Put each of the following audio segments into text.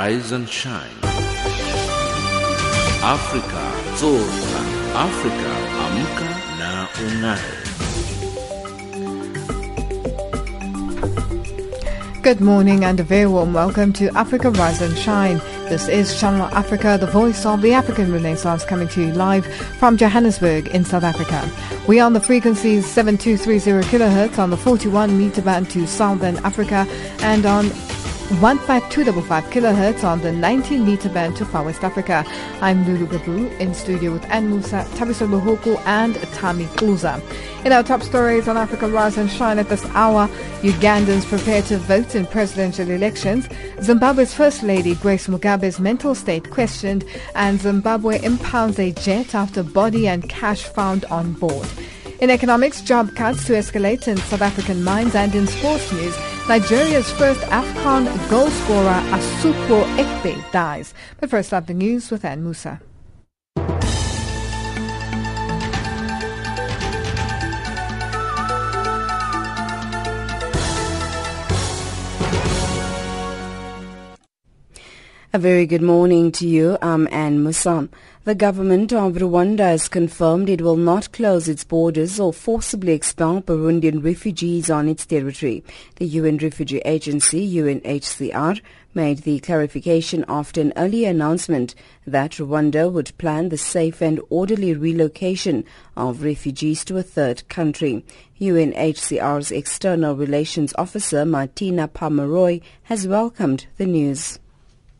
Rise and shine. Afrika zorka. Afrika amka na ung'are. Good morning and a very warm welcome to Africa Rise and Shine. This is Channel Africa, the voice of the African Renaissance, coming to you live from Johannesburg in South Africa. We are on the frequencies 7230 kHz on the 41 meter band to Southern Africa and on 15255 kHz on the 19 meter band to Far West Africa. I'm Lulu Gabu in studio with Ann Musa, Tabiso Luhuku and Tami Uza. In our top stories on Africa Rise and Shine at this hour, Ugandans prepare to vote in presidential elections, Zimbabwe's First Lady Grace Mugabe's mental state questioned, and Zimbabwe impounds a jet after body and cash found on board. In economics, job cuts to escalate in South African mines and in sports news, Nigeria's first AFCON goal scorer Asuquo Ekpe dies. But first up the news with Ann Musa. A very good morning to you. I'm Anne Musa. The government of Rwanda has confirmed it will not close its borders or forcibly expel Burundian refugees on its territory. The UN Refugee Agency, UNHCR, made the clarification after an earlier announcement that Rwanda would plan the safe and orderly relocation of refugees to a third country. UNHCR's External Relations Officer Martina Pomeroy has welcomed the news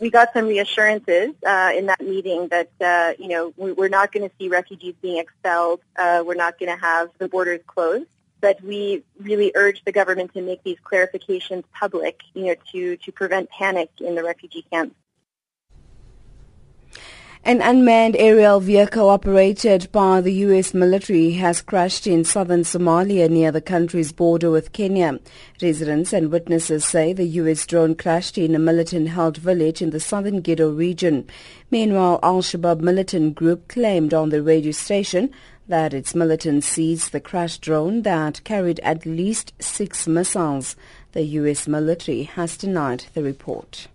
we got some reassurances uh, in that meeting that uh, you know we, are not going to see refugees being expelled. Uh, we're not going to have the borders closed. But we really urge the government to make these clarifications public, you know, to to prevent panic in the refugee camps. An unmanned aerial vehicle operated by the U.S. military has crashed in southern Somalia near the country's border with Kenya. Residents and witnesses say the U.S. drone crashed in a militant-held village in the southern Gedo region. Meanwhile, Al-Shabaab militant group claimed on the radio station that its militants seized the crashed drone that carried at least six missiles. The U.S. military has denied the report.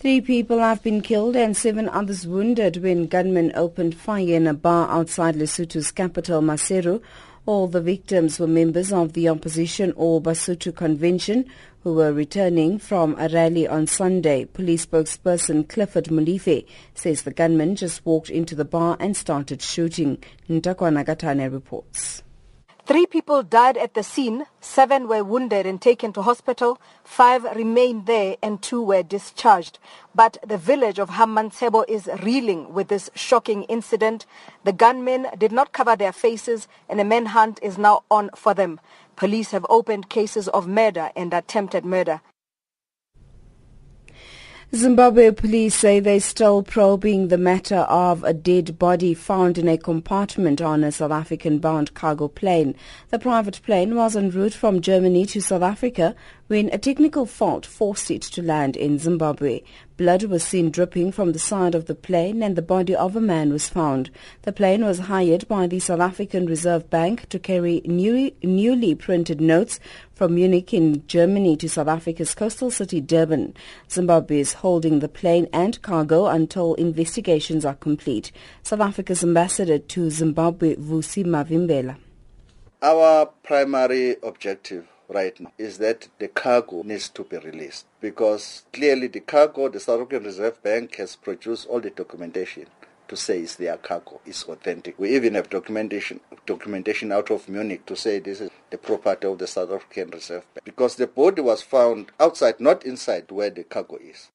Three people have been killed and seven others wounded when gunmen opened fire in a bar outside Lesotho's capital, Maseru. All the victims were members of the opposition All Basotho Convention who were returning from a rally on Sunday. Police spokesperson Clifford Molefe says the gunmen just walked into the bar and started shooting. Ntakwana Gatane reports. Three people died at the scene, seven were wounded and taken to hospital, five remain there and two were discharged. But the village of Hamansebo is reeling with this shocking incident. The gunmen did not cover their faces and a manhunt is now on for them. Police have opened cases of murder and attempted murder. Zimbabwe police say they're still probing the matter of a dead body found in a compartment on a South African-bound cargo plane. The private plane was en route from Germany to South Africa when a technical fault forced it to land in Zimbabwe. Blood was seen dripping from the side of the plane and the body of a man was found. The plane was hired by the South African Reserve Bank to carry new, newly printed notes from Munich in Germany to South Africa's coastal city Durban. Zimbabwe is holding the plane and cargo until investigations are complete. South Africa's ambassador to Zimbabwe, Vusi Mavimbela. Our primary objective right now is that the cargo needs to be released because clearly the cargo, the South African Reserve Bank has produced all the documentation to say it's their cargo, it's authentic. We even have documentation documentation out of Munich to say this is the property of the South African Reserve Bank because the body was found outside, not inside where the cargo is.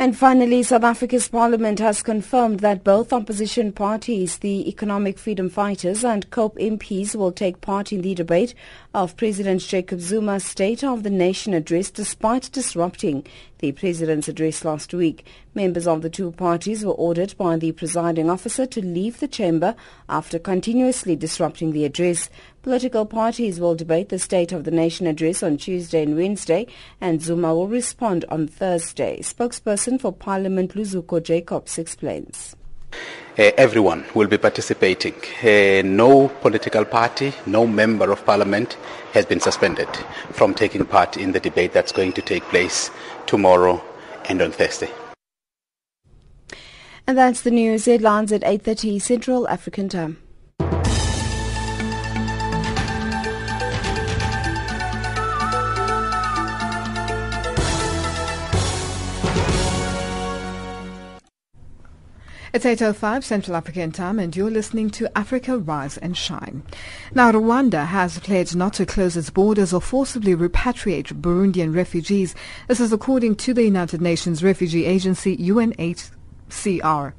And finally, South Africa's parliament has confirmed that both opposition parties, the Economic Freedom Fighters and COPE MPs, will take part in the debate of President Jacob Zuma's State of the Nation address despite disrupting the president's address last week. Members of the two parties were ordered by the presiding officer to leave the chamber after continuously disrupting the address. Political parties will debate the State of the Nation address on Tuesday and Wednesday, and Zuma will respond on Thursday. Spokesperson for Parliament Luzuko Jacobs explains. Uh, everyone will be participating. Uh, no political party, no member of parliament has been suspended from taking part in the debate that's going to take place tomorrow and on Thursday. And that's the news headlines at 8:30 Central African Time. It's 8.05 Central African time and you're listening to Africa Rise and Shine. Now, Rwanda has pledged not to close its borders or forcibly repatriate Burundian refugees. This is according to the United Nations Refugee Agency, UNHCR.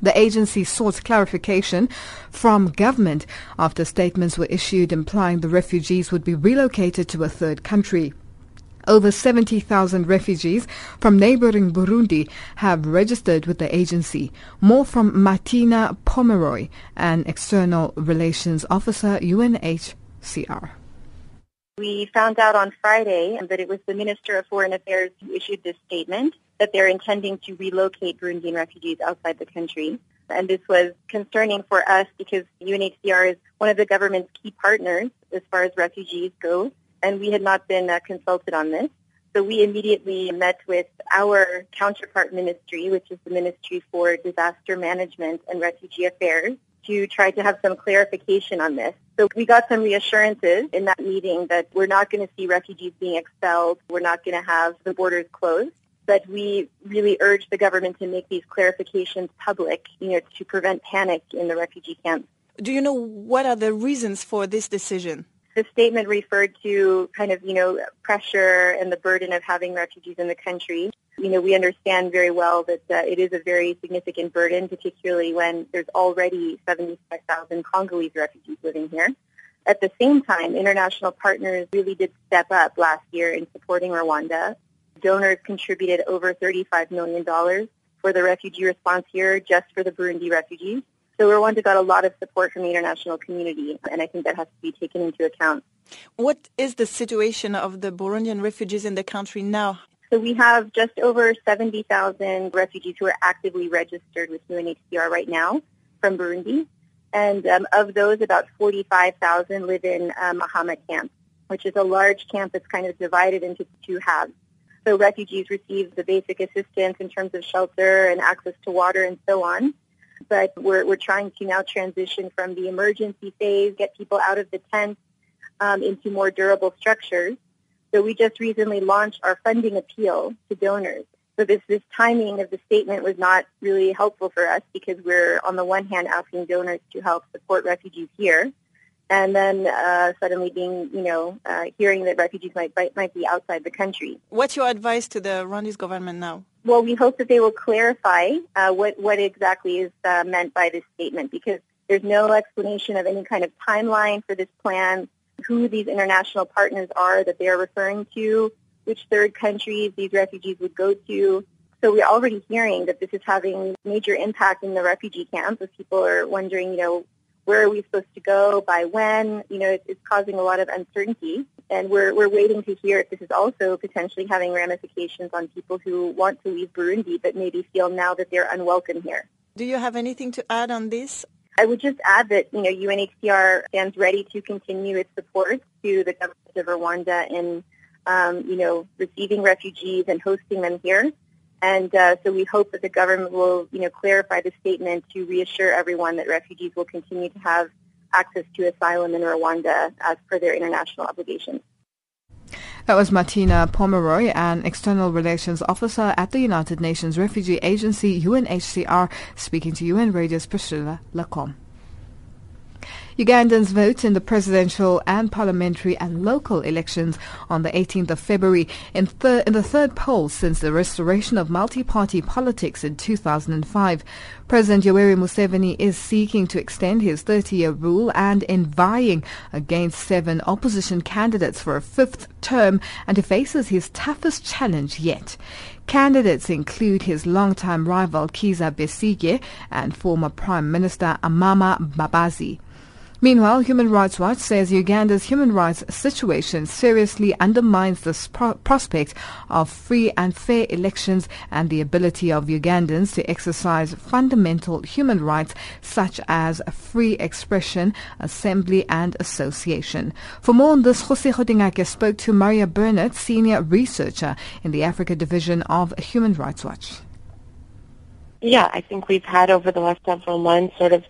The agency sought clarification from government after statements were issued implying the refugees would be relocated to a third country. Over 70,000 refugees from neighboring Burundi have registered with the agency. More from Martina Pomeroy, an external relations officer, UNHCR. We found out on Friday that it was the Minister of Foreign Affairs who issued this statement that they're intending to relocate Burundian refugees outside the country. And this was concerning for us because UNHCR is one of the government's key partners as far as refugees go and we had not been uh, consulted on this. So we immediately met with our counterpart ministry, which is the Ministry for Disaster Management and Refugee Affairs, to try to have some clarification on this. So we got some reassurances in that meeting that we're not going to see refugees being expelled. We're not going to have the borders closed. But we really urge the government to make these clarifications public, you know, to prevent panic in the refugee camps. Do you know what are the reasons for this decision? The statement referred to kind of, you know, pressure and the burden of having refugees in the country. You know, we understand very well that uh, it is a very significant burden, particularly when there's already 75,000 Congolese refugees living here. At the same time, international partners really did step up last year in supporting Rwanda. Donors contributed over $35 million for the refugee response here just for the Burundi refugees. So Rwanda got a lot of support from the international community, and I think that has to be taken into account. What is the situation of the Burundian refugees in the country now? So we have just over 70,000 refugees who are actively registered with UNHCR right now from Burundi. And um, of those, about 45,000 live in uh, Mahama camp, which is a large camp that's kind of divided into two halves. So refugees receive the basic assistance in terms of shelter and access to water and so on but we're, we're trying to now transition from the emergency phase, get people out of the tents um, into more durable structures. So we just recently launched our funding appeal to donors. So this, this timing of the statement was not really helpful for us because we're on the one hand asking donors to help support refugees here, and then uh, suddenly being, you know, uh, hearing that refugees might, might be outside the country. What's your advice to the Rwandese government now? Well, we hope that they will clarify uh, what, what exactly is uh, meant by this statement because there's no explanation of any kind of timeline for this plan, who these international partners are that they are referring to, which third countries these refugees would go to. So we're already hearing that this is having major impact in the refugee camps as people are wondering, you know, where are we supposed to go, by when, you know, it's, it's causing a lot of uncertainty. And we're, we're waiting to hear if this is also potentially having ramifications on people who want to leave Burundi but maybe feel now that they're unwelcome here. Do you have anything to add on this? I would just add that, you know, UNHCR stands ready to continue its support to the government of Rwanda in, um, you know, receiving refugees and hosting them here. And uh, so we hope that the government will, you know, clarify the statement to reassure everyone that refugees will continue to have access to asylum in Rwanda as per their international obligations. That was Martina Pomeroy, an external relations officer at the United Nations Refugee Agency, UNHCR, speaking to UN Radio's Priscilla Lecomte. Ugandans vote in the presidential and parliamentary and local elections on the 18th of February in, thir- in the third poll since the restoration of multi-party politics in 2005. President Yoweri Museveni is seeking to extend his 30-year rule and in vying against seven opposition candidates for a fifth term and he faces his toughest challenge yet. Candidates include his longtime rival Kizza Besigye and former Prime Minister Amama Mbabazi. Meanwhile, Human Rights Watch says Uganda's human rights situation seriously undermines the pro- prospect of free and fair elections and the ability of Ugandans to exercise fundamental human rights such as free expression, assembly and association. For more on this, Jose Kgodingake spoke to Maria Burnett, senior researcher in the Africa Division of Human Rights Watch. Yeah, I think we've had over the last several months sort of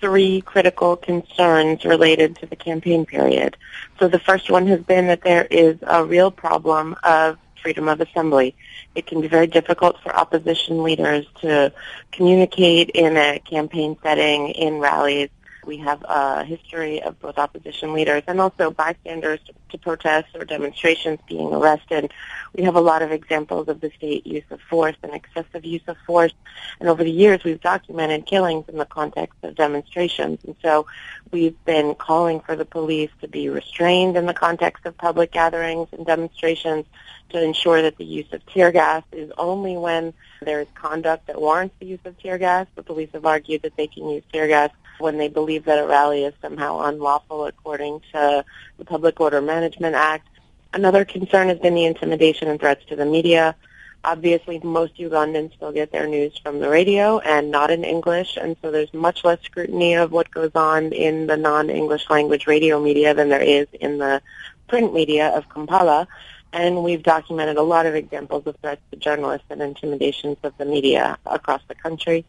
three critical concerns related to the campaign period. So the first one has been that there is a real problem of freedom of assembly. It can be very difficult for opposition leaders to communicate in a campaign setting, in rallies, we have a history of both opposition leaders and also bystanders to, protests or demonstrations being arrested. We have a lot of examples of the state use of force and excessive use of force. And over the years, we've documented killings in the context of demonstrations. And so we've been calling for the police to be restrained in the context of public gatherings and demonstrations to ensure that the use of tear gas is only when there is conduct that warrants the use of tear gas. The police have argued that they can use tear gas when they believe that a rally is somehow unlawful according to the Public Order Management Act. Another concern has been the intimidation and threats to the media. Obviously, most Ugandans still get their news from the radio and not in English, and so there's much less scrutiny of what goes on in the non-English language radio media than there is in the print media of Kampala. And we've documented a lot of examples of threats to journalists and intimidations of the media across the country.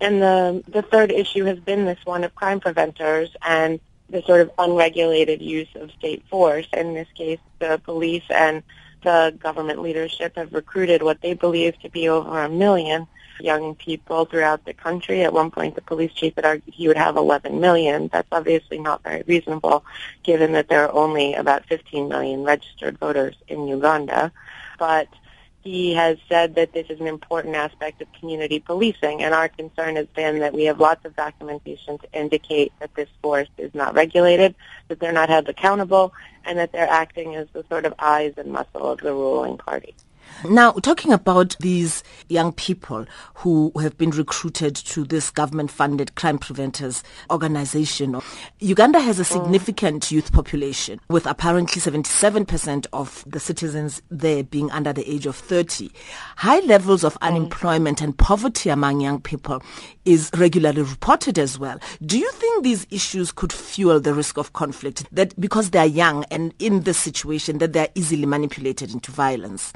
And the, the third issue has been this one of crime preventers and the sort of unregulated use of state force. In this case, the police and the government leadership have recruited what they believe to be over a million young people throughout the country. At one point, the police chief had argued he would have 11 million. That's obviously not very reasonable, given that there are only about 15 million registered voters in Uganda. But he has said that this is an important aspect of community policing, and our concern has been that we have lots of documentation to indicate that this force is not regulated, that they're not held accountable, and that they're acting as the sort of eyes and muscle of the ruling party. Now, talking about these young people who have been recruited to this government-funded crime preventers organization, Uganda has a significant youth population with apparently 77% of the citizens there being under the age of 30. High levels of unemployment and poverty among young people is regularly reported as well. Do you think these issues could fuel the risk of conflict that because they are young and in this situation that they are easily manipulated into violence?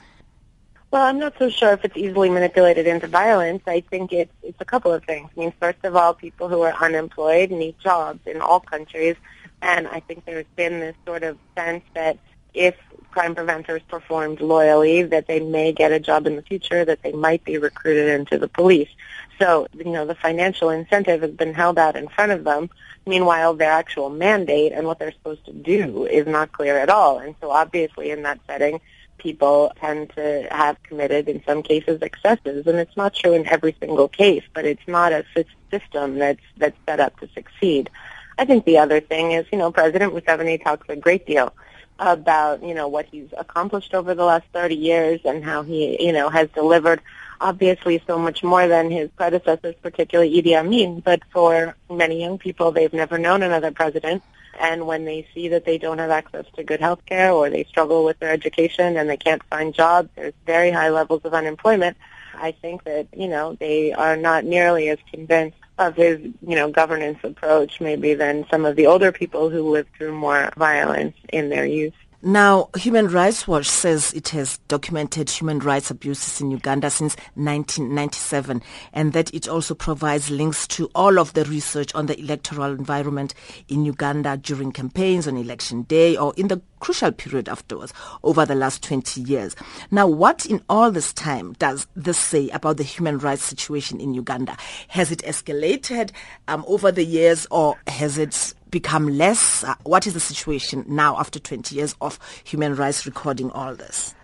Well, I'm not so sure if it's easily manipulated into violence. I think it's it's a couple of things. I mean, first of all, people who are unemployed need jobs in all countries, and I think there's been this sort of sense that if crime preventers performed loyally, that they may get a job in the future, that they might be recruited into the police. So, you know, the financial incentive has been held out in front of them. Meanwhile, their actual mandate and what they're supposed to do is not clear at all. And so obviously in that setting, people tend to have committed, in some cases, excesses. And it's not true in every single case, but it's not a system that's, that's set up to succeed. I think the other thing is, you know, President Museveni talks a great deal about, you know, what he's accomplished over the last 30 years and how he, you know, has delivered obviously so much more than his predecessors, particularly Idi Amin. But for many young people, they've never known another president and when they see that they don't have access to good health care or they struggle with their education and they can't find jobs, there's very high levels of unemployment. I think that, you know, they are not nearly as convinced of his, you know, governance approach maybe than some of the older people who lived through more violence in their youth. Now, Human Rights Watch says it has documented human rights abuses in Uganda since 1997 and that it also provides links to all of the research on the electoral environment in Uganda during campaigns on election day or in the crucial period afterwards over the last 20 years. Now, what in all this time does this say about the human rights situation in Uganda? Has it escalated um, over the years or has it become less? Uh, what is the situation now after 20 years of human rights recording all this?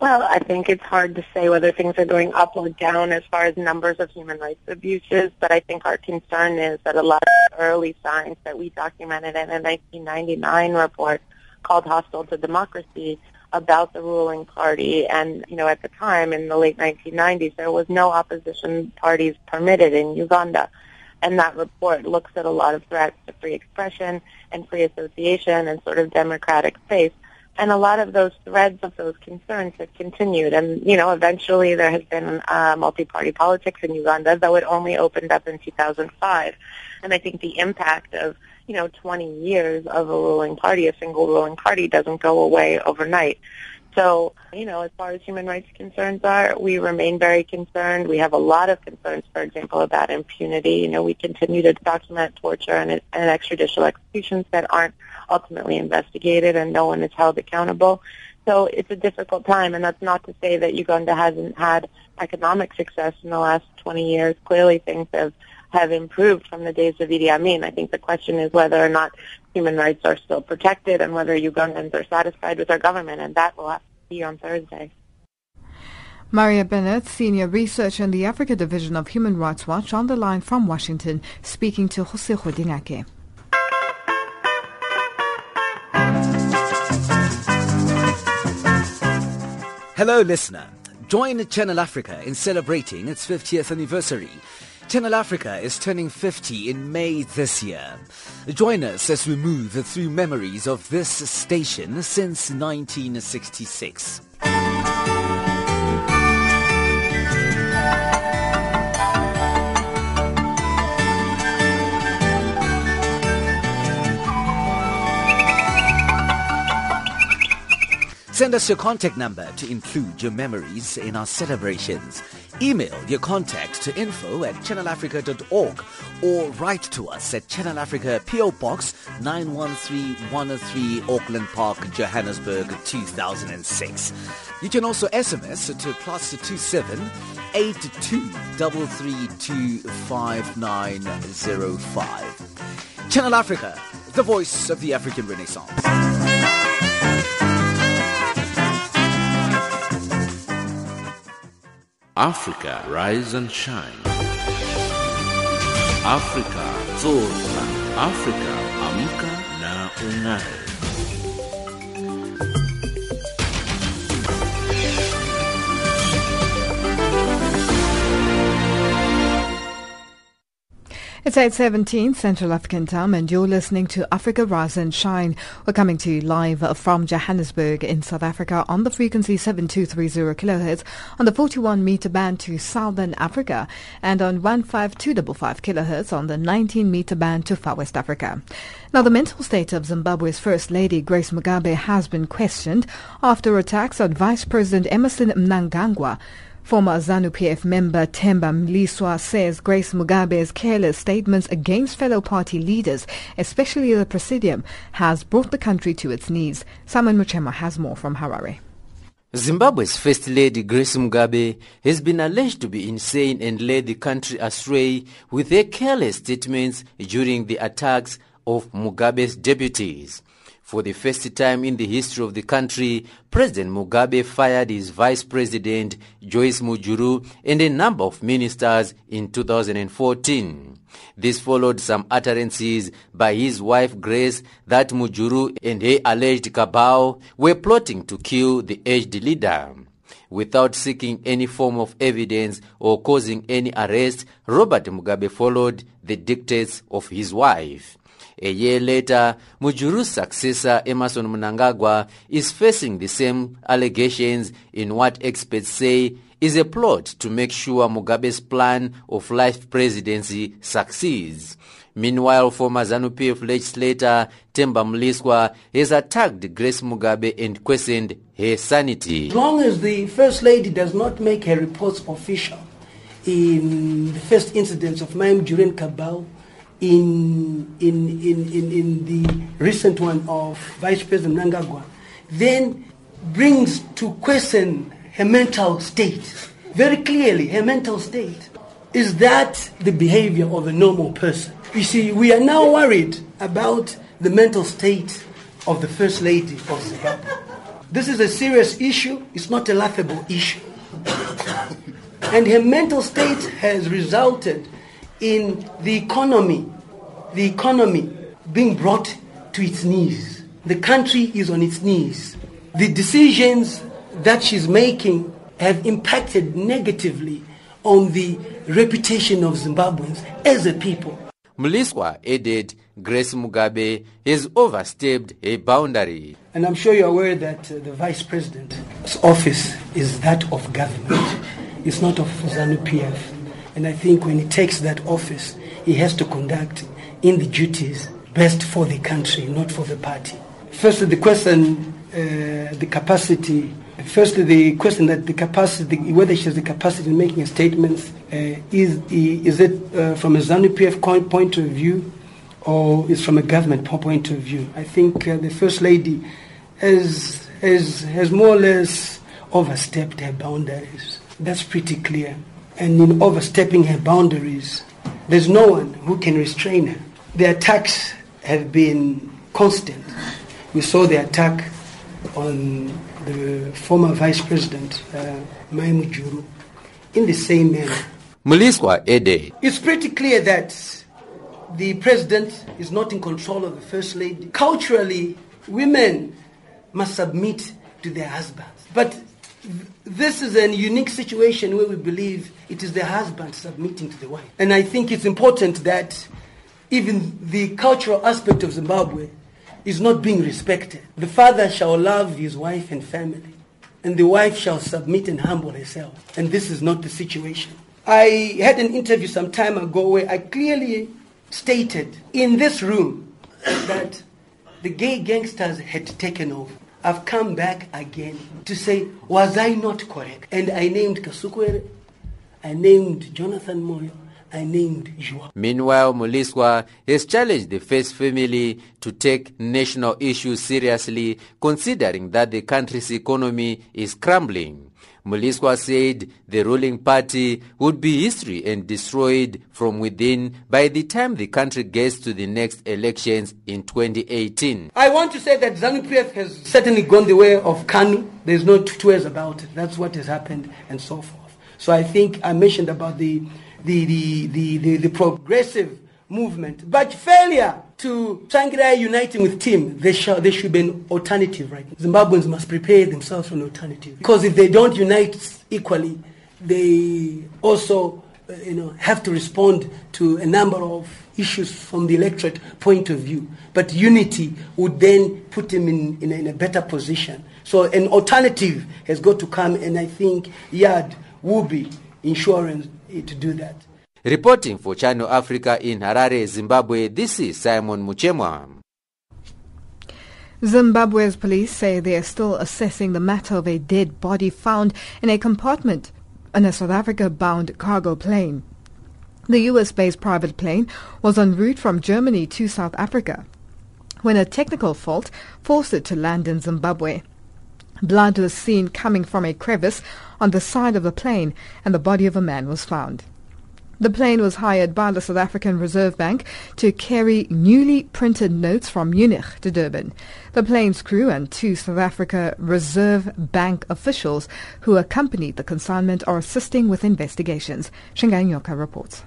Well, I think it's hard to say whether things are going up or down as far as numbers of human rights abuses, but I think our concern is that a lot of early signs that we documented in a 1999 report called Hostile to Democracy about the ruling party and you know at the time in the late 1990s there was no opposition parties permitted in Uganda And that report looks at a lot of threats to free expression and free association and sort of democratic space. And a lot of those threads of those concerns have continued. And, you know, eventually there has been uh, multi-party politics in Uganda, though it only opened up in 2005. And I think the impact of, you know, 20 years of a ruling party, a single ruling party, doesn't go away overnight. So, you know, as far as human rights concerns are, we remain very concerned. We have a lot of concerns, for example, about impunity. You know, we continue to document torture and, and extrajudicial executions that aren't ultimately investigated and no one is held accountable. So it's a difficult time, and that's not to say that Uganda hasn't had economic success in the last 20 years. Clearly things have, have improved from the days of Idi Amin. I think the question is whether or not human rights are still protected and whether Ugandans are satisfied with our government, and that will have to be on Thursday. Maria Burnett, Senior Researcher in the Africa Division of Human Rights Watch, on the line from Washington, speaking to Jose Hodingake. Hello, listener. Join Channel Africa in celebrating its 50th anniversary. Channel Africa is turning 50 in May this year. Join us as we move through memories of this station since 1966. Send us your contact number to include your memories in our celebrations. Email your contact to info at channelafrica.org or write to us at Channel Africa PO Box 91310 Auckland Park, Johannesburg 2006. You can also SMS to plus 27 8233259505. Channel Africa, the voice of the African Renaissance. Africa, rise and shine. Africa, zorka. Africa, amka na ung'are. It's 8.17 Central African time and you're listening to Africa Rise and Shine. We're coming to you live from Johannesburg in South Africa on the frequency 7230 kHz on the 41 meter band to Southern Africa and on 15255 kHz on the 19 meter band to Far West Africa. Now the mental state of Zimbabwe's First Lady Grace Mugabe has been questioned after attacks on Vice President Emmerson Mnangagwa Former ZANU-PF member Themba Mliswa says Grace Mugabe's careless statements against fellow party leaders, especially the Presidium, has brought the country to its knees. Simon Muchemwa has more from Harare. Zimbabwe's First Lady Grace Mugabe has been alleged to be insane and led the country astray with her careless statements during the attacks of Mugabe's deputies. For the first time in the history of the country, President Mugabe fired his vice president, Joyce Mujuru, and a number of ministers in 2014. This followed some utterances by his wife Grace that Mujuru and her alleged cabal were plotting to kill the aged leader. Without seeking any form of evidence or causing any arrest, Robert Mugabe followed the dictates of his wife. A year later, Mujuru's successor Emmerson Mnangagwa is facing the same allegations in what experts say is a plot to make sure Mugabe's plan of life presidency succeeds. Meanwhile, former ZANU-PF legislator Themba Mliswa has attacked Grace Mugabe and questioned her sanity. As long as the First Lady does not make her reports official in the first incidents of Maim Juren Cabal, in, in, in, in, in the recent one of Vice President Mnangagwa, then brings to question her mental state. Very clearly, her mental state. Is that the behavior of a normal person? You see, we are now worried about the mental state of the First Lady of Zimbabwe. This is a serious issue, it's not a laughable issue. and her mental state has resulted in the economy, the economy being brought to its knees. The country is on its knees. The decisions that she's making have impacted negatively on the reputation of Zimbabweans as a people. Mliswa added Grace Mugabe has overstepped a boundary. And I'm sure you're aware that uh, the vice president's office is that of government. It's not of ZANU-PF. And I think when he takes that office, he has to conduct in the duties best for the country, not for the party. Firstly, the question, uh, the capacity. Firstly, the question that the capacity, whether she has the capacity in making statements, uh, is is it uh, from a ZANU-PF point of view, or is from a government point of view? I think uh, the first lady has has has more or less overstepped her boundaries. That's pretty clear. And in overstepping her boundaries, there's no one who can restrain her. The attacks have been constant. We saw the attack on the former vice president, uh, Mai Mujuru, Juru, in the same manner. Mliswa Ede. It's pretty clear that the president is not in control of the first lady. Culturally, women must submit to their husbands. But this is a unique situation where we believe it is the husband submitting to the wife. And I think it's important that even the cultural aspect of Zimbabwe is not being respected. The father shall love his wife and family, and the wife shall submit and humble herself. And this is not the situation. I had an interview some time ago where I clearly stated in this room that the gay gangsters had taken over. I've come back again to say, was I not correct? And I named Kasukuwere, I named Jonathan Moyo, I named Zhuwao. Meanwhile, Mliswa has challenged the First family to take national issues seriously, considering that the country's economy is crumbling. Mliswa said the ruling party would be history and destroyed from within by the time the country gets to the next elections in 2018. I want to say that ZANU-PF has certainly gone the way of KANU. There's no two ways about it. That's what has happened and so forth. So I think I mentioned about the the, the, the, the, the progressive movement. But failure to Tsvangirai uniting with Tim, there, shall, there should be an alternative, right? Zimbabweans must prepare themselves for an alternative. Because if they don't unite equally, they also uh, you know, have to respond to a number of issues from the electorate point of view. But unity would then put them in, in, a, in a better position. So an alternative has got to come, and I think YARD will be insurance to do that. Reporting for Channel Africa in Harare, Zimbabwe, this is Simon Muchemwa. Zimbabwe's police say they are still assessing the matter of a dead body found in a compartment in a South Africa-bound cargo plane. The US-based private plane was en route from Germany to South Africa when a technical fault forced it to land in Zimbabwe. Blood was seen coming from a crevice on the side of the plane and the body of a man was found. The plane was hired by the South African Reserve Bank to carry newly printed notes from Munich to Durban. The plane's crew and two South Africa Reserve Bank officials who accompanied the consignment are assisting with investigations. Shingai Nyoka reports.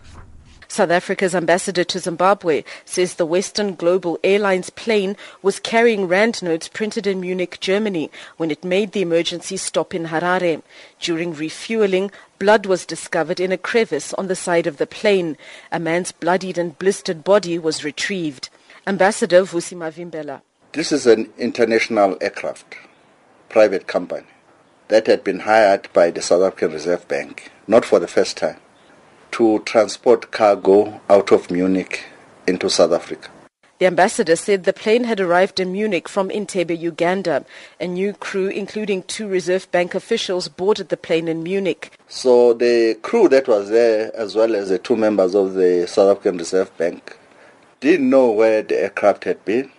South Africa's ambassador to Zimbabwe says the Western Global Airlines plane was carrying rand notes printed in Munich, Germany, when it made the emergency stop in Harare. During refueling, blood was discovered in a crevice on the side of the plane. A man's bloodied and blistered body was retrieved. Ambassador Vusi Mavimbela. This is an international aircraft, private company, that had been hired by the South African Reserve Bank, not for the first time to transport cargo out of Munich into South Africa. The ambassador said the plane had arrived in Munich from Entebbe, Uganda. A new crew, including two Reserve Bank officials, boarded the plane in Munich. So the crew that was there, as well as the two members of the South African Reserve Bank, didn't know where the aircraft had been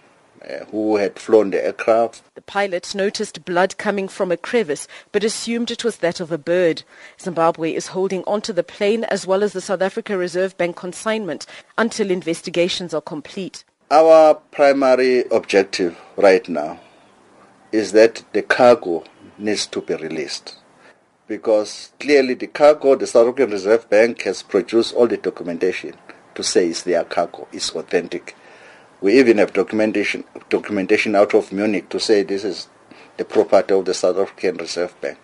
Uh, who had flown the aircraft. The pilot noticed blood coming from a crevice but assumed it was that of a bird. Zimbabwe is holding onto the plane as well as the South Africa Reserve Bank consignment until investigations are complete. Our primary objective right now is that the cargo needs to be released because clearly the cargo, the South African Reserve Bank has produced all the documentation to say it's their cargo, it's authentic. We even have documentation documentation out of Munich to say this is the property of the South African Reserve Bank.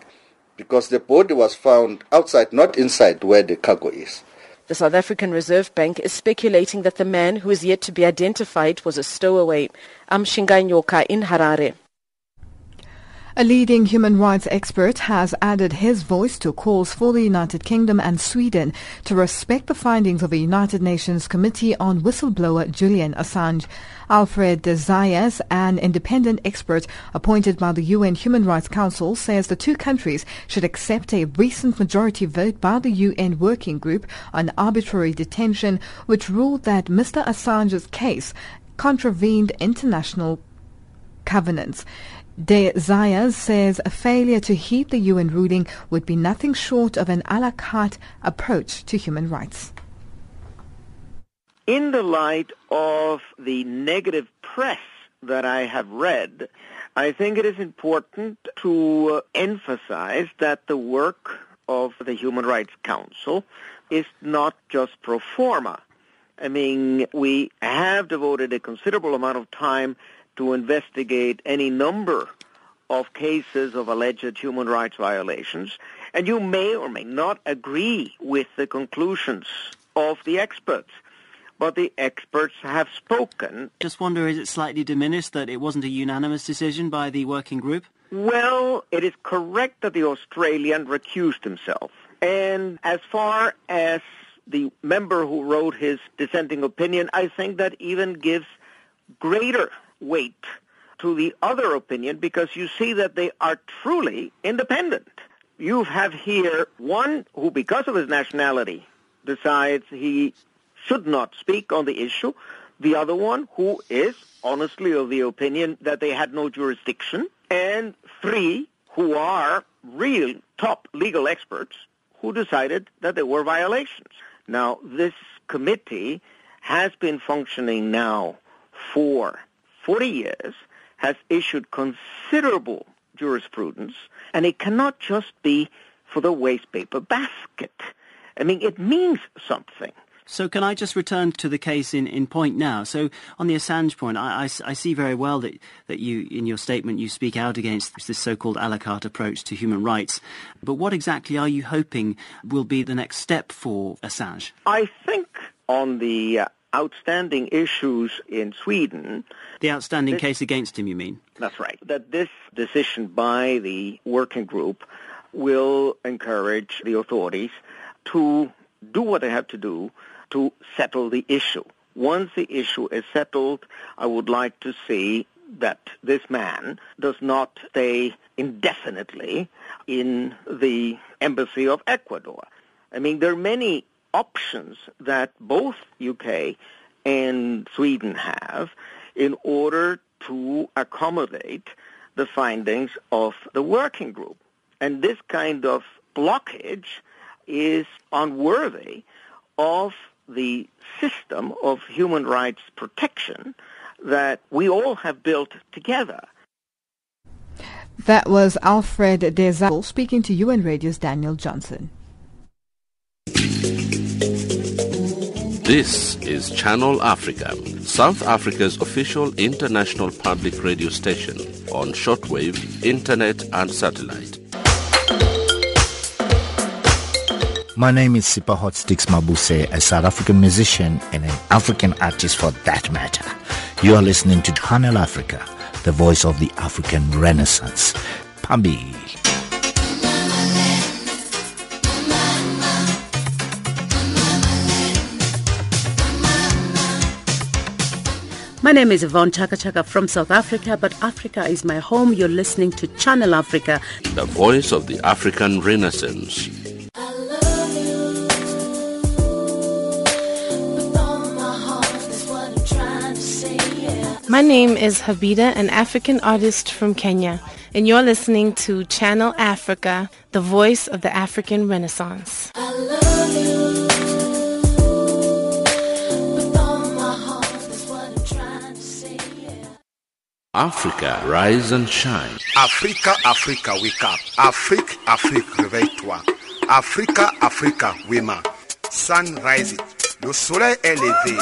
because the body was found outside, not inside where the cargo is. The South African Reserve Bank is speculating that the man who is yet to be identified was a stowaway. I'm in Harare. A leading human rights expert has added his voice to calls for the United Kingdom and Sweden to respect the findings of the United Nations Committee on Whistleblower Julian Assange. Alfred de Zayas, an independent expert appointed by the UN Human Rights Council, says the two countries should accept a recent majority vote by the UN Working Group on Arbitrary Detention, which ruled that Mr. Assange's case contravened international covenants. De Zayas says a failure to heed the UN ruling would be nothing short of an a la carte approach to human rights. In the light of the negative press that I have read, I think it is important to emphasize that the work of the Human Rights Council is not just pro forma. I mean, we have devoted a considerable amount of time to investigate any number of cases of alleged human rights violations, and you may or may not agree with the conclusions of the experts. But the experts have spoken. Just wonder, is it slightly diminished that it wasn't a unanimous decision by the working group? Well, it is correct that the Australian recused himself. And as far as the member who wrote his dissenting opinion, I think that even gives greater weight to the other opinion because you see that they are truly independent. You have here one who, because of his nationality, decides he should not speak on the issue. The other one who is honestly of the opinion that they had no jurisdiction. And three who are real top legal experts who decided that there were violations. Now, this committee has been functioning now for 40 years, has issued considerable jurisprudence, and it cannot just be for the waste paper basket. I mean, it means something. So can I just return to the case in, in point now? So on the Assange point, I, I, I, see very well that, that you, in your statement, you speak out against this so-called a la carte approach to human rights. But what exactly are you hoping will be the next step for Assange? I think on the uh, outstanding issues in Sweden. The outstanding this, case against him, you mean? That's right. That this decision by the working group will encourage the authorities to do what they have to do to settle the issue. Once the issue is settled, I would like to see that this man does not stay indefinitely in the embassy of Ecuador. I mean, there are many options that both UK and Sweden have in order to accommodate the findings of the working group. And this kind of blockage is unworthy of the system of human rights protection that we all have built together. That was Alfred de Zayas speaking to UN Radio's Daniel Johnson. This is Channel Africa, South Africa's official international public radio station on shortwave, internet and satellite. My name is Sipho Hotstix Mabuse, a South African musician and an African artist for that matter. You are listening to Channel Africa, the voice of the African Renaissance. Pambi. My name is Yvonne Chaka Chaka from South Africa, but Africa is my home. You're listening to Channel Africa, the voice of the African Renaissance. My name is Habida, an African artist from Kenya, and you're listening to Channel Africa, the voice of the African Renaissance. Africa, rise and shine. Africa, Africa, wake up. Afrique, Afrique, réveille-toi. Africa, Africa, Wema. Sun rising. Le soleil est levé.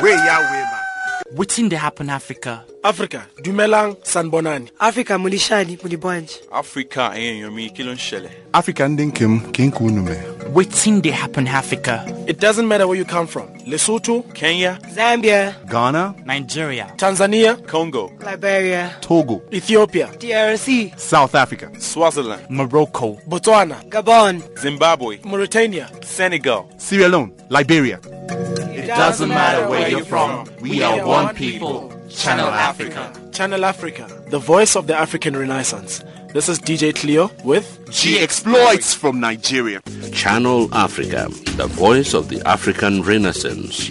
Weya Wema. Wetin dey happen Africa? Africa, Dumelang Sanbonani. Africa Mulishani Mulibwanji. Africa eh, Enyomi kí ló ń ṣẹlẹ̀? Africa ndị nke m ka nke unu mee. Wetin dey happen Africa? It doesn't matter where you come from. Lesotho, Kenya, Zambia, Ghana, Nigeria, Tanzania, Congo, Liberia, Togo, Ethiopia, DRC, South Africa, Swaziland, Morocco, Botswana, Gabon, Zimbabwe, Mauritania, Senegal. Sierra Leone, Liberia. It doesn't matter where you're from. We are one people. Channel Africa. Channel Africa, the voice of the African Renaissance. This is DJ Cleo with G Exploits from Nigeria. Channel Africa, the voice of the African Renaissance.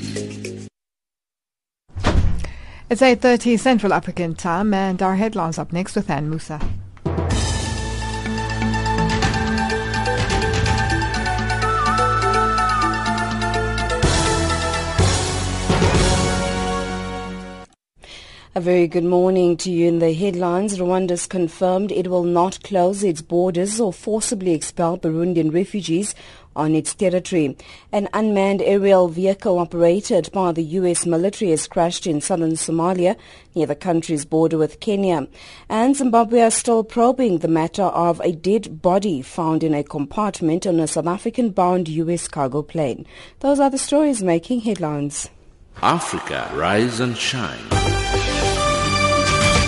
It's 8.30 Central African time and our headlines up next with Ann Musa. A very good morning to you in the headlines. Rwanda's confirmed it will not close its borders or forcibly expel Burundian refugees on its territory. An unmanned aerial vehicle operated by the U.S. military has crashed in southern Somalia near the country's border with Kenya. And Zimbabwe are still probing the matter of a dead body found in a compartment on a South African-bound U.S. cargo plane. Those are the stories making headlines. Africa, rise and shine.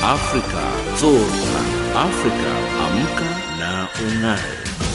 Afrika zorka. Afrika amka na ung'are.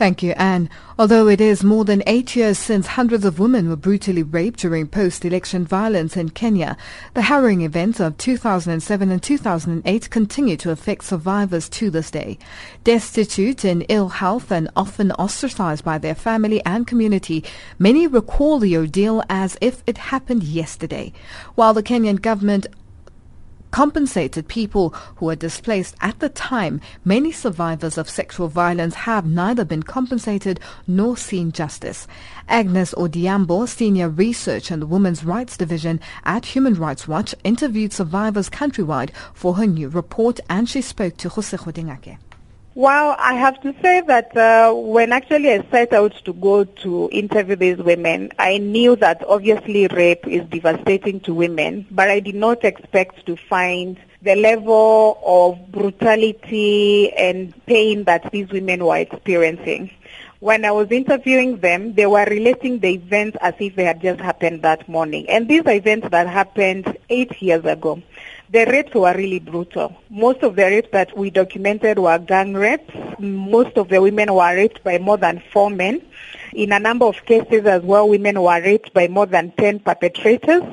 Thank you, Anne. Although it is more than eight years since hundreds of women were brutally raped during post-election violence in Kenya, the harrowing events of 2007 and 2008 continue to affect survivors to this day. Destitute, in ill health, and often ostracized by their family and community, many recall the ordeal as if it happened yesterday. While the Kenyan government compensated people who were displaced at the time, many survivors of sexual violence have neither been compensated nor seen justice. Agnes Odhiambo, Senior Research and the Women's Rights Division at Human Rights Watch, interviewed survivors countrywide for her new report and she spoke to Jose Chodingake. Well, I have to say that uh, when actually I set out to go to interview these women, I knew that obviously rape is devastating to women, but I did not expect to find the level of brutality and pain that these women were experiencing. When I was interviewing them, they were relating the events as if they had just happened that morning. And these are events that happened eight years ago. The rapes were really brutal. Most of the rapes that we documented were gang rapes. Most of the women were raped by more than four men. In a number of cases as well, women were raped by more than 10 perpetrators.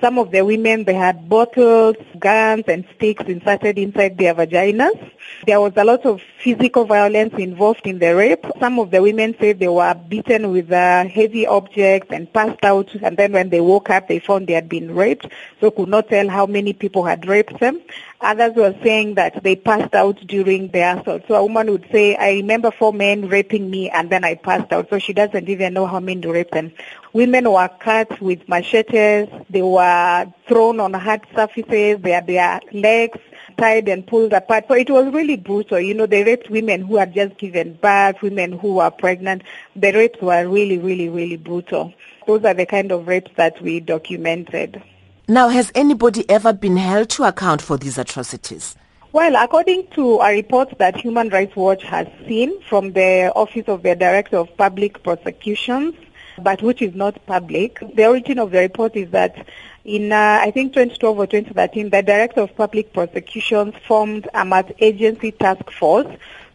Some of the women, they had bottles, guns, and sticks inserted inside their vaginas. There was a lot of physical violence involved in the rape. Some of the women said they were beaten with uh, heavy objects and passed out, and then when they woke up, they found they had been raped, so could not tell how many people had raped them. Others were saying that they passed out during the assault. So a woman would say, I remember four men raping me and then I passed out. So she doesn't even know how many raped them. Women were cut with machetes. They were thrown on hard surfaces. They had their legs tied and pulled apart. So it was really brutal. You know, they raped women who had just given birth, women who were pregnant. The rapes were really, really, really brutal. Those are the kind of rapes that we documented. Now, has anybody ever been held to account for these atrocities? Well, according to a report that Human Rights Watch has seen from the Office of the Director of Public Prosecutions, but which is not public, the origin of the report is that in, uh, I think, 2012 or 2013, the Director of Public Prosecutions formed a multi-agency task force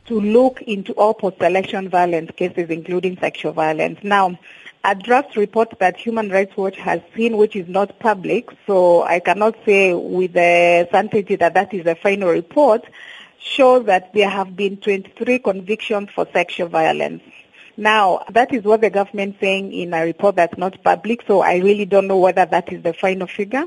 to look into all post-election violence cases, including sexual violence. Now, a draft report that Human Rights Watch has seen, which is not public, so I cannot say with certainty that that is the final report, shows that there have been 23 convictions for sexual violence. Now, that is what the government saying in a report that's not public, so I really don't know whether that is the final figure.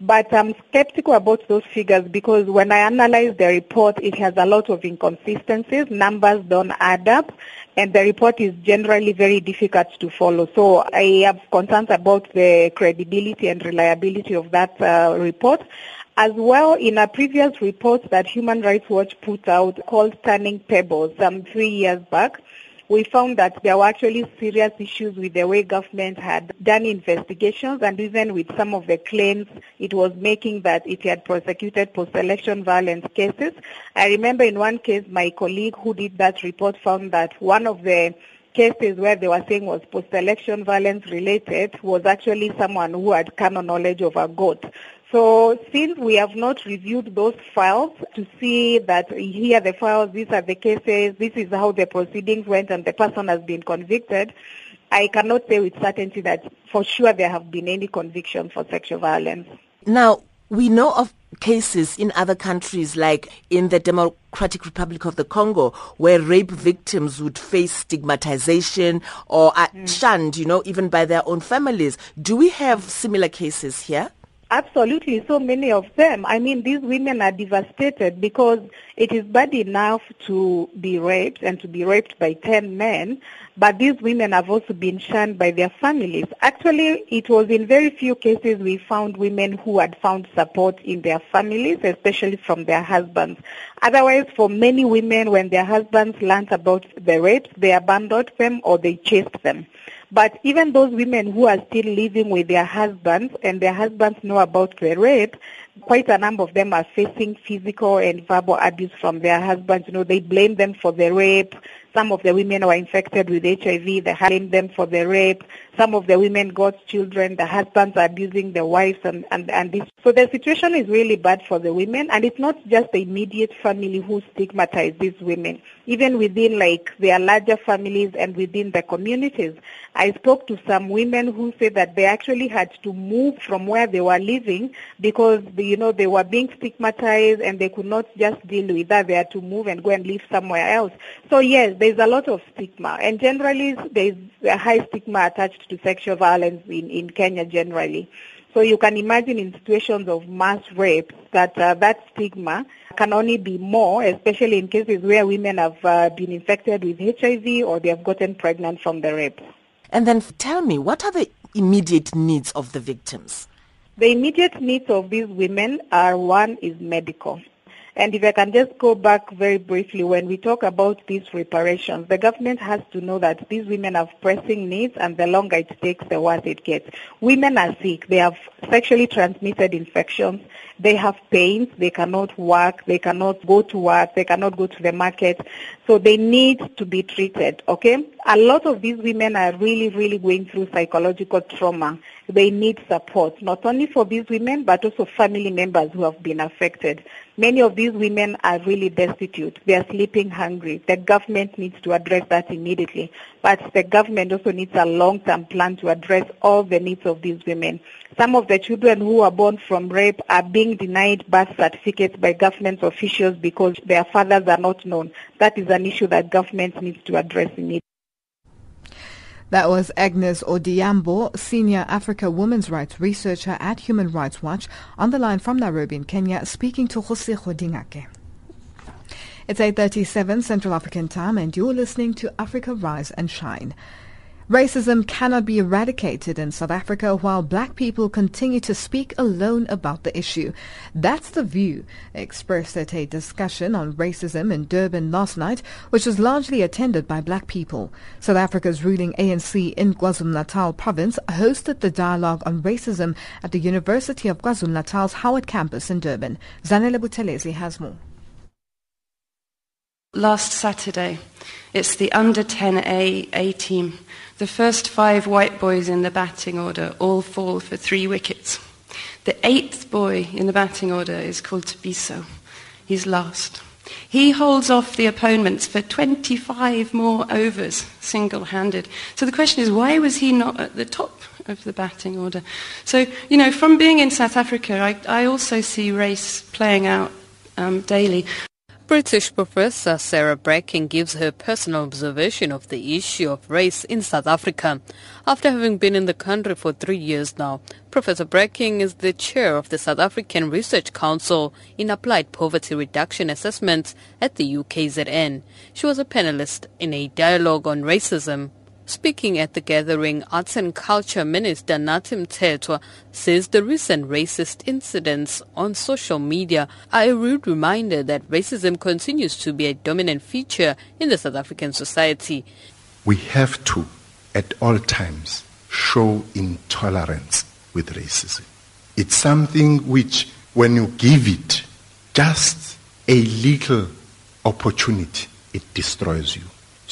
But I'm skeptical about those figures because when I analyze the report, it has a lot of inconsistencies. Numbers don't add up and the report is generally very difficult to follow. So I have concerns about the credibility and reliability of that uh, report. As well, in a previous report that Human Rights Watch put out called Turning Pebbles some three years back, we found that there were actually serious issues with the way government had done investigations and even with some of the claims it was making that it had prosecuted post-election violence cases. I remember in one case my colleague who did that report found that one of the cases where they were saying was post-election violence related was actually someone who had carnal knowledge of a goat. So since we have not reviewed those files to see that here are the files, these are the cases, this is how the proceedings went and the person has been convicted, I cannot say with certainty that for sure there have been any convictions for sexual violence. Now, we know of cases in other countries like in the Democratic Republic of the Congo where rape victims would face stigmatization or are mm. shunned, you know, even by their own families. Do we have similar cases here? Absolutely, so many of them. I mean, these women are devastated because it is bad enough to be raped and to be raped by 10 men, but these women have also been shunned by their families. Actually, it was in very few cases we found women who had found support in their families, especially from their husbands. Otherwise, for many women, when their husbands learned about the rapes, they abandoned them or they chased them. But even those women who are still living with their husbands and their husbands know about the rape, quite a number of them are facing physical and verbal abuse from their husbands. You know, they blame them for the rape. Some of the women were infected with HIV. They blame them for the rape. Some of the women got children. The husbands are abusing the wives and, and, and this. So the situation is really bad for the women. And it's not just the immediate family who stigmatize these women. Even within like their larger families and within the communities. I spoke to some women who said that they actually had to move from where they were living because, you know, they were being stigmatized and they could not just deal with that. They had to move and go and live somewhere else. So yes, there's a lot of stigma, and generally there's a high stigma attached to sexual violence in, in Kenya generally. So you can imagine in situations of mass rape that uh, that stigma can only be more, especially in cases where women have uh, been infected with HIV or they have gotten pregnant from the rape. And then tell me, what are the immediate needs of the victims? The immediate needs of these women are one is medical. And if I can just go back very briefly, when we talk about these reparations, the government has to know that these women have pressing needs and the longer it takes, the worse it gets. Women are sick. They have sexually transmitted infections. They have pains. They cannot work. They cannot go to work. They cannot go to the market. So they need to be treated, okay? A lot of these women are really, really going through psychological trauma. They need support, not only for these women, but also family members who have been affected. Many of these women are really destitute. They are sleeping hungry. The government needs to address that immediately. But the government also needs a long-term plan to address all the needs of these women. Some of the children who are born from rape are being denied birth certificates by government officials because their fathers are not known. That is an issue that government needs to address immediately. That was Agnes Odhiambo, Senior Africa Women's Rights Researcher at Human Rights Watch, on the line from Nairobi in Kenya, speaking to Jose Khodingake. It's 8.37 Central African Time and you're listening to Africa Rise and Shine. Racism cannot be eradicated in South Africa while black people continue to speak alone about the issue. That's the view expressed at a discussion on racism in Durban last night, which was largely attended by black people. South Africa's ruling ANC in KwaZulu-Natal province hosted the dialogue on racism at the University of KwaZulu-Natal's Howard campus in Durban. Zanele Buthelezi has more. Last Saturday, it's the under 10A A team the first five white boys in the batting order all fall for three wickets. The eighth boy in the batting order is called Thabiso. He's last. He holds off the opponents for 25 more overs, single-handed. So the question is, why was he not at the top of the batting order? So, you know, from being in South Africa, I, I also see race playing out um, daily. British professor Sarah Bracking gives her personal observation of the issue of race in South Africa. After having been in the country for three years now, Professor Bracking is the chair of the South African Research Council in Applied Poverty Reduction Assessments at the UKZN. She was a panelist in a dialogue on racism Speaking at the gathering, Arts and Culture Minister Nathi Mthethwa says the recent racist incidents on social media are a rude reminder that racism continues to be a dominant feature in the South African society. We have to, at all times, show intolerance with racism. It's something which, when you give it just a little opportunity, it destroys you.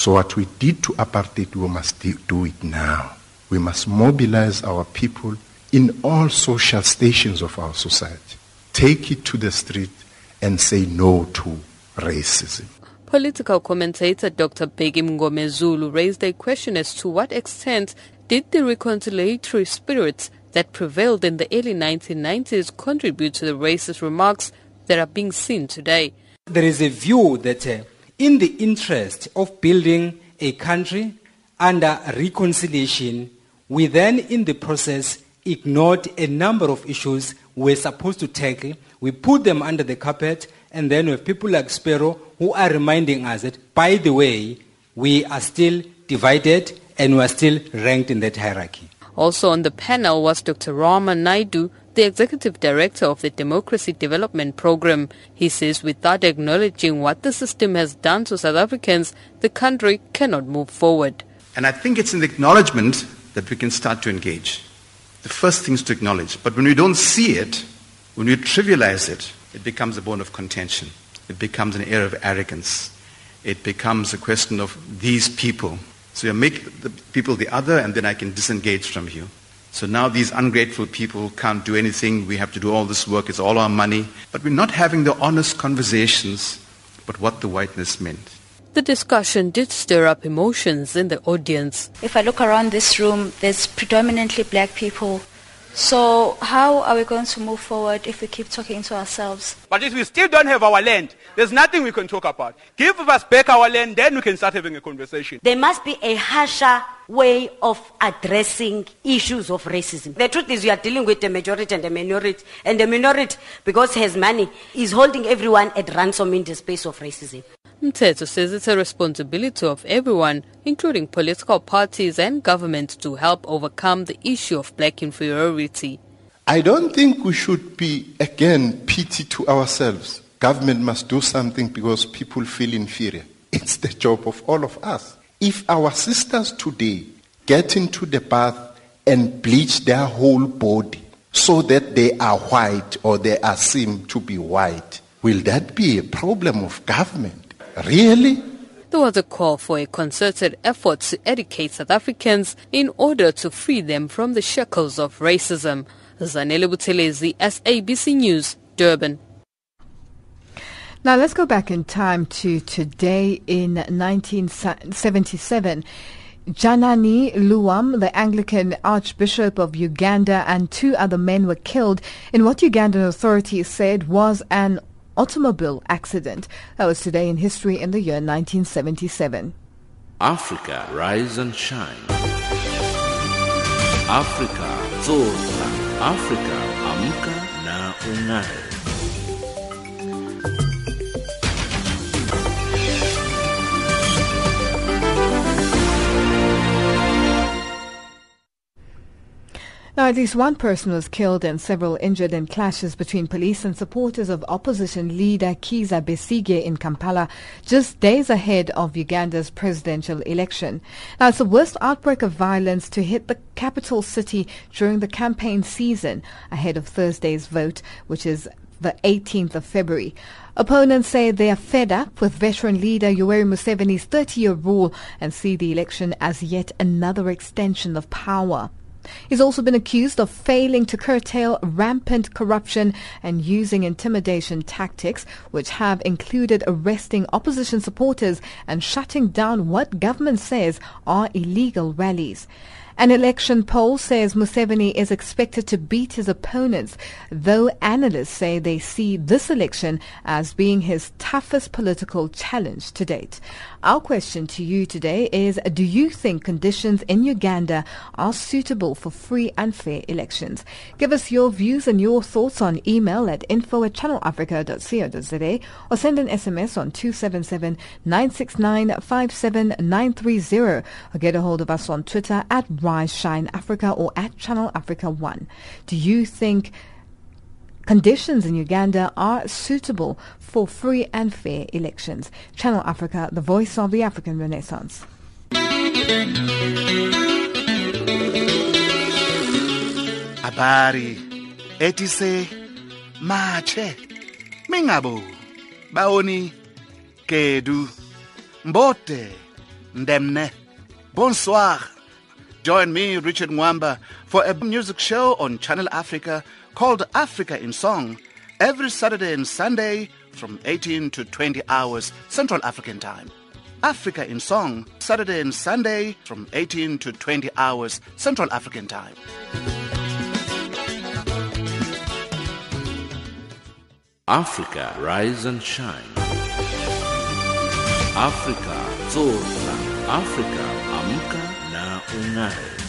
So what we did to apartheid, we must do it now. We must mobilize our people in all social stations of our society. Take it to the street and say no to racism. Political commentator Dr. Bheki Mngomezulu raised a question as to what extent did the reconciliatory spirit that prevailed in the early 1990s contribute to the racist remarks that are being seen today. There is a view that uh, in the interest of building a country under reconciliation, we then, in the process, ignored a number of issues we're supposed to tackle. We put them under the carpet, and then we have people like Sparrow who are reminding us that, by the way, we are still divided and we are still ranked in that hierarchy. Also on the panel was Dr. Rama Naidoo, the executive director of the Democracy Development Program. He says without acknowledging what the system has done to South Africans, the country cannot move forward. And I think it's in the acknowledgement that we can start to engage. The first thing is to acknowledge. But when we don't see it, when we trivialize it, it becomes a bone of contention. It becomes an air of arrogance. It becomes a question of these people. So you make the people the other, and then I can disengage from you. So now these ungrateful people can't do anything. We have to do all this work. It's all our money. But we're not having the honest conversations about what the whiteness meant. The discussion did stir up emotions in the audience. If I look around this room, there's predominantly black people. So how are we going to move forward if we keep talking to ourselves? But if we still don't have our land, there's nothing we can talk about. Give us back our land, then we can start having a conversation. There must be a harsher way of addressing issues of racism. The truth is we are dealing with the majority and the minority. And the minority, because it has money, is holding everyone at ransom in the space of racism. Mthethwa says it's a responsibility of everyone, including political parties and government, to help overcome the issue of black inferiority. I don't think we should be, again, pity to ourselves. Government must do something because people feel inferior. It's the job of all of us. If our sisters today get into the bath and bleach their whole body so that they are white or they are seen to be white, will that be a problem of government? Really? There was a call for a concerted effort to educate South Africans in order to free them from the shackles of racism. Zanele Buthelezi, SABC News, Durban. Now let's go back in time to today in 1977. Janani Luwum, the Anglican Archbishop of Uganda, and two other men were killed in what Ugandan authorities said was an automobile accident. That was today in history in the year 1977. Africa, rise and shine. Africa, zorka. Africa, amka na unai. Now, at least one person was killed and several injured in clashes between police and supporters of opposition leader Kizza Besigye in Kampala, just days ahead of Uganda's presidential election. Now, it's the worst outbreak of violence to hit the capital city during the campaign season ahead of Thursday's vote, which is the 18th of February. Opponents say they are fed up with veteran leader Yoweri Museveni's 30-year rule and see the election as yet another extension of power. He's also been accused of failing to curtail rampant corruption and using intimidation tactics, which have included arresting opposition supporters and shutting down what government says are illegal rallies. An election poll says Museveni is expected to beat his opponents, though analysts say they see this election as being his toughest political challenge to date. Our question to you today is Do you think conditions in Uganda are suitable for free and fair elections? Give us your views and your thoughts on email at info at channelafrica.co.za or send an SMS on 277 969 57930 or get a hold of us on Twitter at Rise Shine Africa or at Channel Africa 1. Do you think conditions in Uganda are suitable for free and fair elections. Channel Africa, the voice of the African Renaissance. Habari etise mache mingabo baoni kedu mbote ndemne bonsoir Join me, Richard Mwamba, for a music show on Channel Africa called Africa in Song every Saturday and Sunday from 18 to 20 hours Central African Time. Africa in Song, Saturday and Sunday from 18 to 20 hours Central African Time. Africa, rise and shine. Africa, zorka. Africa, amka na ungae.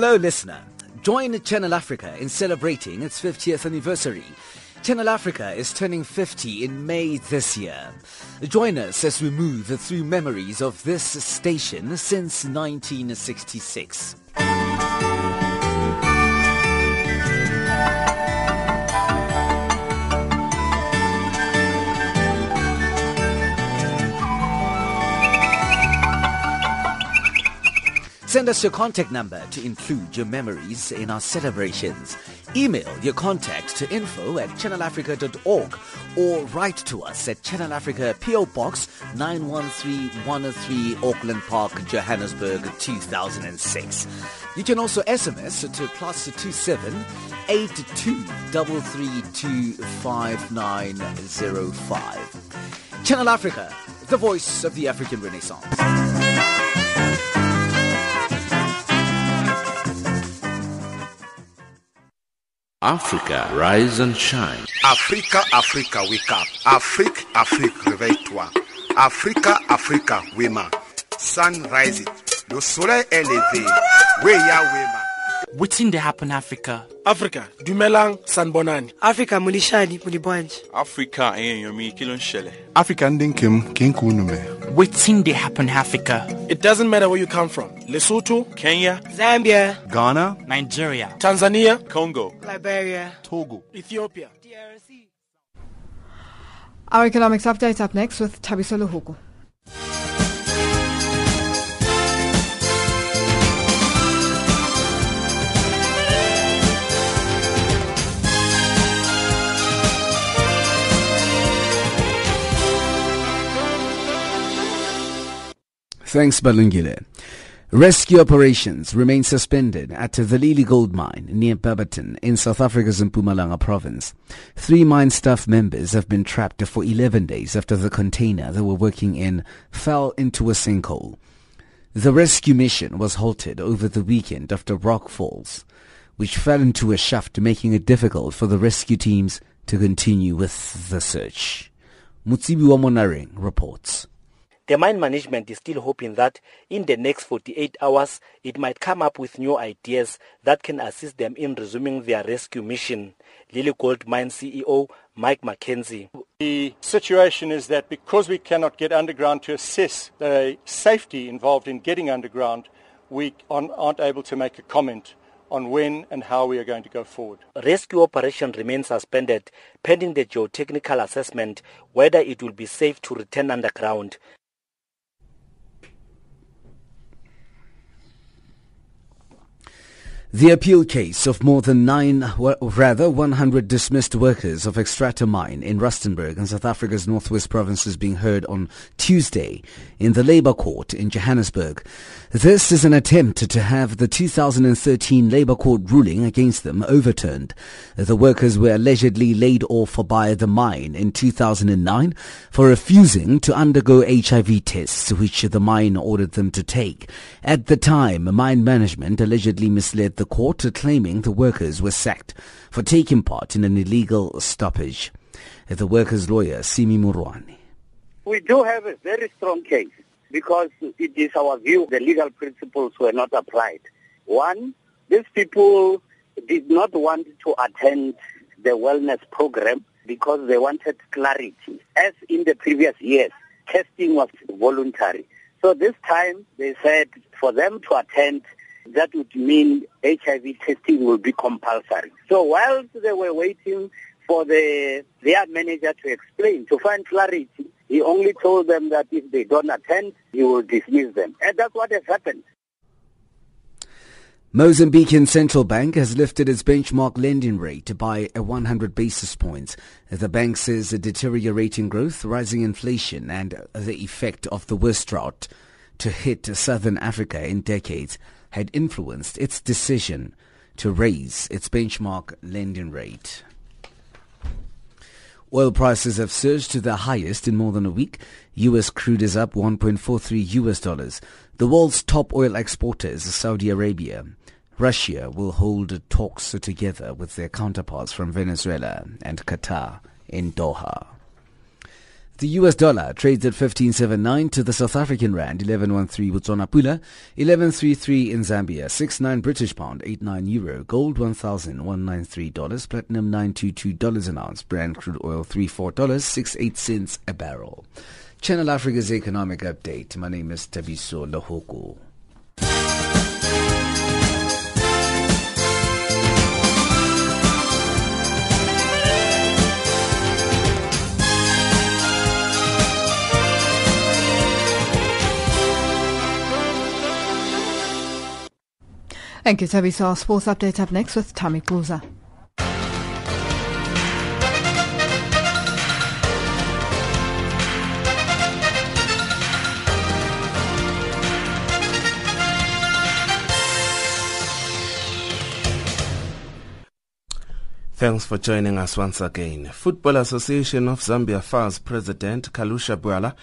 Hello, listener. Join Channel Africa in celebrating its 50th anniversary. Channel Africa is turning 50 in May this year. Join us as we move through memories of this station since 1966. Send us your contact number to include your memories in our celebrations. Email your contact to info at channelafrica.org or write to us at Channel Africa PO Box 913-103 Auckland Park, Johannesburg 2006. You can also SMS to plus 27 8233259505. Channel Africa, the voice of the African Renaissance. Africa, rise and shine. Africa, Africa, wake up. Afrique, Afrique, réveille-toi. Africa, Africa, wema. Sun rising. Le soleil est levé. Weya wema. Wetin dey happen africa? Africa dumelang sanbonani africa mulishani mulibwanji. Africa eh, ẹ̀yin èèyàn mi kí ló ń ṣẹlẹ̀. Africa ndị nke m ka nke unu mee wetin dey happen africa? It doesn't matter where you come from. Lesotho kenya zambia Ghana nigeria. Tanzania congo. Liberia Togo. Ethiopia. Drc. Our economics update up next with Tabiso Luhuku. Thanks, Balungile. Rescue operations remain suspended at the Lily Gold Mine near Barberton in South Africa's Mpumalanga province. Three mine staff members have been trapped for 11 days after the container they were working in fell into a sinkhole. The rescue mission was halted over the weekend after rock falls, which fell into a shaft making it difficult for the rescue teams to continue with the search. Mutsibi Wamonareng reports. The mine management is still hoping that in the next 48 hours it might come up with new ideas that can assist them in resuming their rescue mission. Lily Gold Mine CEO Mike McKenzie. The situation is that because we cannot get underground to assess the safety involved in getting underground, we aren't able to make a comment on when and how we are going to go forward. Rescue operation remains suspended pending the geotechnical assessment whether it will be safe to return underground. The appeal case of more than nine, rather 100 dismissed workers of Extractor Mine in Rustenburg in South Africa's northwest province is being heard on Tuesday in the Labour Court in Johannesburg. This is an attempt to have the 2013 Labour Court ruling against them overturned. The workers were allegedly laid off by the mine in 2009 for refusing to undergo HIV tests which the mine ordered them to take. At the time, mine management allegedly misled the court claiming the workers were sacked for taking part in an illegal stoppage. The workers' lawyer, Simi Murwani. We do have a very strong case because it is our view the legal principles were not applied. One, these people did not want to attend the wellness program because they wanted clarity. As in the previous years, testing was voluntary. So this time they said for them to attend, that would mean HIV testing will be compulsory. So while they were waiting for the their manager to explain, to find clarity, he only told them that if they don't attend, he will dismiss them. And that's what has happened. Mozambican Central Bank has lifted its benchmark lending rate by 100 basis points. The bank says deteriorating growth, rising inflation and the effect of the worst drought to hit southern Africa in decades had influenced its decision to raise its benchmark lending rate. Oil prices have surged to their highest in more than a week. U.S. crude is up 1.43 U.S. dollars. The world's top oil exporters, Saudi Arabia, Russia will hold talks together with their counterparts from Venezuela and Qatar in Doha. The US dollar trades at 15.79 to the South African rand 11.13 Botswana Pula 11.33 in Zambia 6.9 British pound 8.9 euro gold $1,193 platinum 922 dollars an ounce Brent crude oil 34 dollars 68 cents a barrel. Channel Africa's economic update. My name is Tabiso Lohoko. Thank you, Toby. So our sports update up next with Tommy Kluza. Thanks for joining us once again. Football Association of Zambia FAZ President Kalusha Bwalya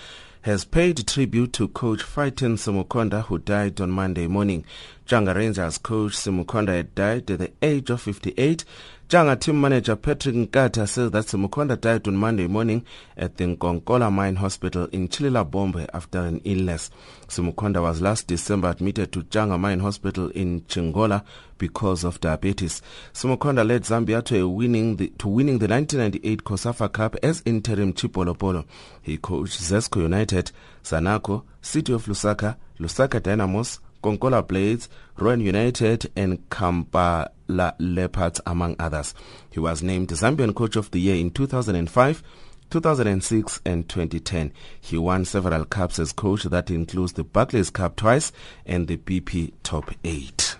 has paid tribute to coach Fighten Simukonda who died on Monday morning. Nchanga Rangers coach Simukonda had died at the age of 58 Nchanga team manager Patrick Nkata says that Simukonda died on Monday morning at the Nkonkola Mine Hospital in Chililabombwe after an illness. Simukonda was last December admitted to Nchanga Mine Hospital in Chingola because of diabetes. Simukonda led Zambia to winning the to winning the 1998 COSAFA Cup as interim Chipolopolo. He coached Zesco United, Zanaco, City of Lusaka, Lusaka Dynamos, Konkola Blades, Roan United, and Kampala Leopards, among others. He was named Zambian Coach of the Year in 2005. 2006 and 2010. He won several cups as coach that includes the Barclays Cup twice and the BP Top 8.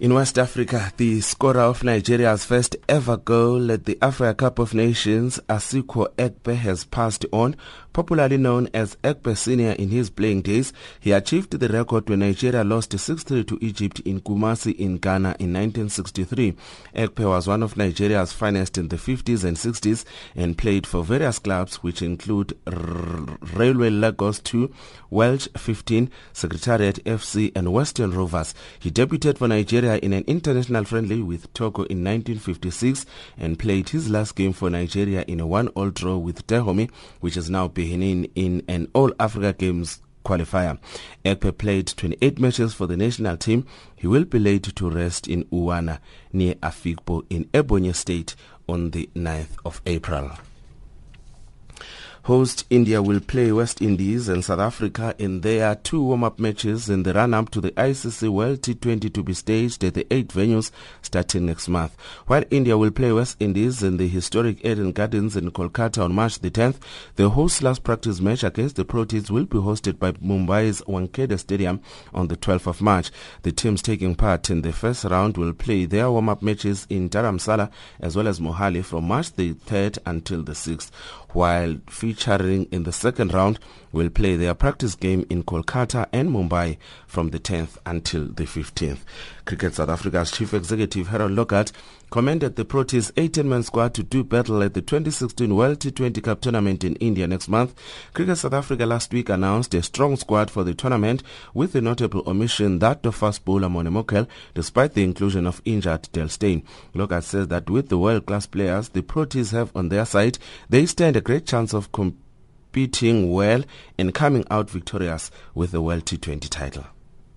In West Africa, the scorer of Nigeria's first ever goal at the Africa Cup of Nations, Asuquo Ekpe, has passed on. Popularly known as Ekpe Senior in his playing days, he achieved the record when Nigeria lost 6-3 to Egypt in Kumasi in Ghana in 1963. Ekpe was one of Nigeria's finest in the 50s and 60s and played for various clubs which include Railway Lagos 2, Welsh 15, Secretariat FC and Western Rovers. He debuted for Nigeria in an international friendly with Togo in 1956 and played his last game for Nigeria in a one-all draw with Dahomey, which is now Benin in an All-Africa Games qualifier. Ekpe played 28 matches for the national team. He will be laid to rest in Uwana near Afikpo in Ebonyi State on the 9th of April. Host India will play West Indies and South Africa in their two warm-up matches in the run-up to the ICC World T20 to be staged at the eight venues starting next month. While India will play West Indies in the historic Eden Gardens in Kolkata on March the 10th, the host's last practice match against the Proteas will be hosted by Mumbai's Wankhede Stadium on the 12th of March. The teams taking part in the first round will play their warm-up matches in Dharamsala as well as Mohali from March the 3rd until the 6th while featuring in the second round will play their practice game in Kolkata and Mumbai from the 10th until the 15th. Cricket South Africa's Chief Executive Haroon Lorgat commended the Proteas 18-man squad to do battle at the 2016 World T20 Cup tournament in India next month. Cricket South Africa last week announced a strong squad for the tournament with the notable omission that of fast bowler Morne Morkel despite the inclusion of injured Dale Steyn. Lorgat says that with the world-class players the Proteas have on their side, they stand a great chance of competing well and coming out victorious with the World T20 title.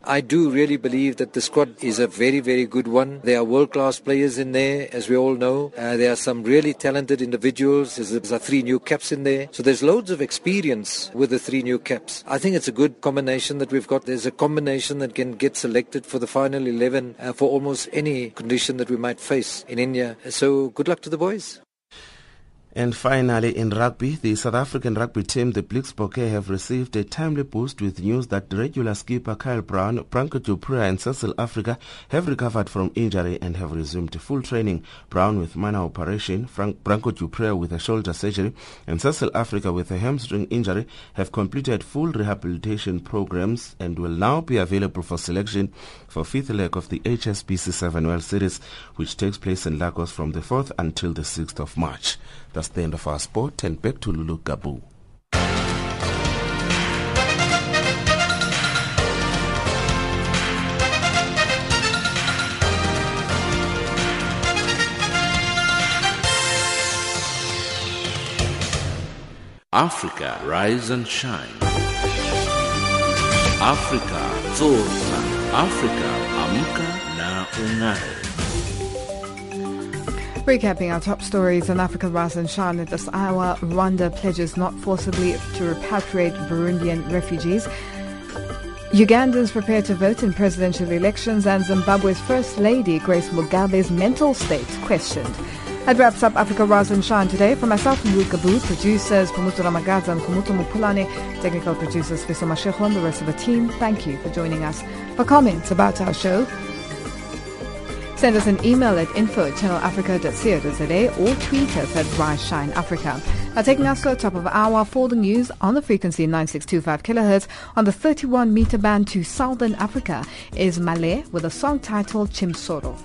I do really believe that the squad is a very, very good one. There are world-class players in there, as we all know. Uh, there are some really talented individuals. There's, there's three new caps in there. So there's loads of experience with the three new caps. I think it's a good combination that we've got. There's a combination that can get selected for the final 11 uh, for almost any condition that we might face in India. So good luck to the boys. And finally, in rugby, the South African rugby team, the Blitzbokke, have received a timely boost with news that regular skipper Kyle Brown, Branco du Preez and Cecil Africa have recovered from injury and have resumed full training. Brown with minor operation, Frank, Branco du Preez with a shoulder surgery, and Cecil Africa with a hamstring injury have completed full rehabilitation programs and will now be available for selection for fifth leg of the HSBC 7 World Series, which takes place in Lagos from the 4th until the 6th of March. That's the end of our sport and back to Lulu Gabu. Africa, rise and shine. Africa, zorza. Africa, amka na ung'are. Recapping our top stories on Africa Rise and at this hour, Rwanda pledges not forcibly to repatriate Burundian refugees. Ugandans prepare to vote in presidential elections and Zimbabwe's First Lady Grace Mugabe's mental state questioned. That wraps up Africa Rise and Shine today. For myself, Luke Gabu, producers Pumutu Ramagaza and Kumutu Mupulane, technical producers Fiso Masheho and the rest of the team, thank you for joining us. For comments about our show, Send us an email at info at channelafrica.co.za or tweet us at Rise Shine Africa. Now taking us to the top of our for the news on the frequency 9625 kHz on the 31 meter band to Southern Africa is Malay with a song titled Chimsoro.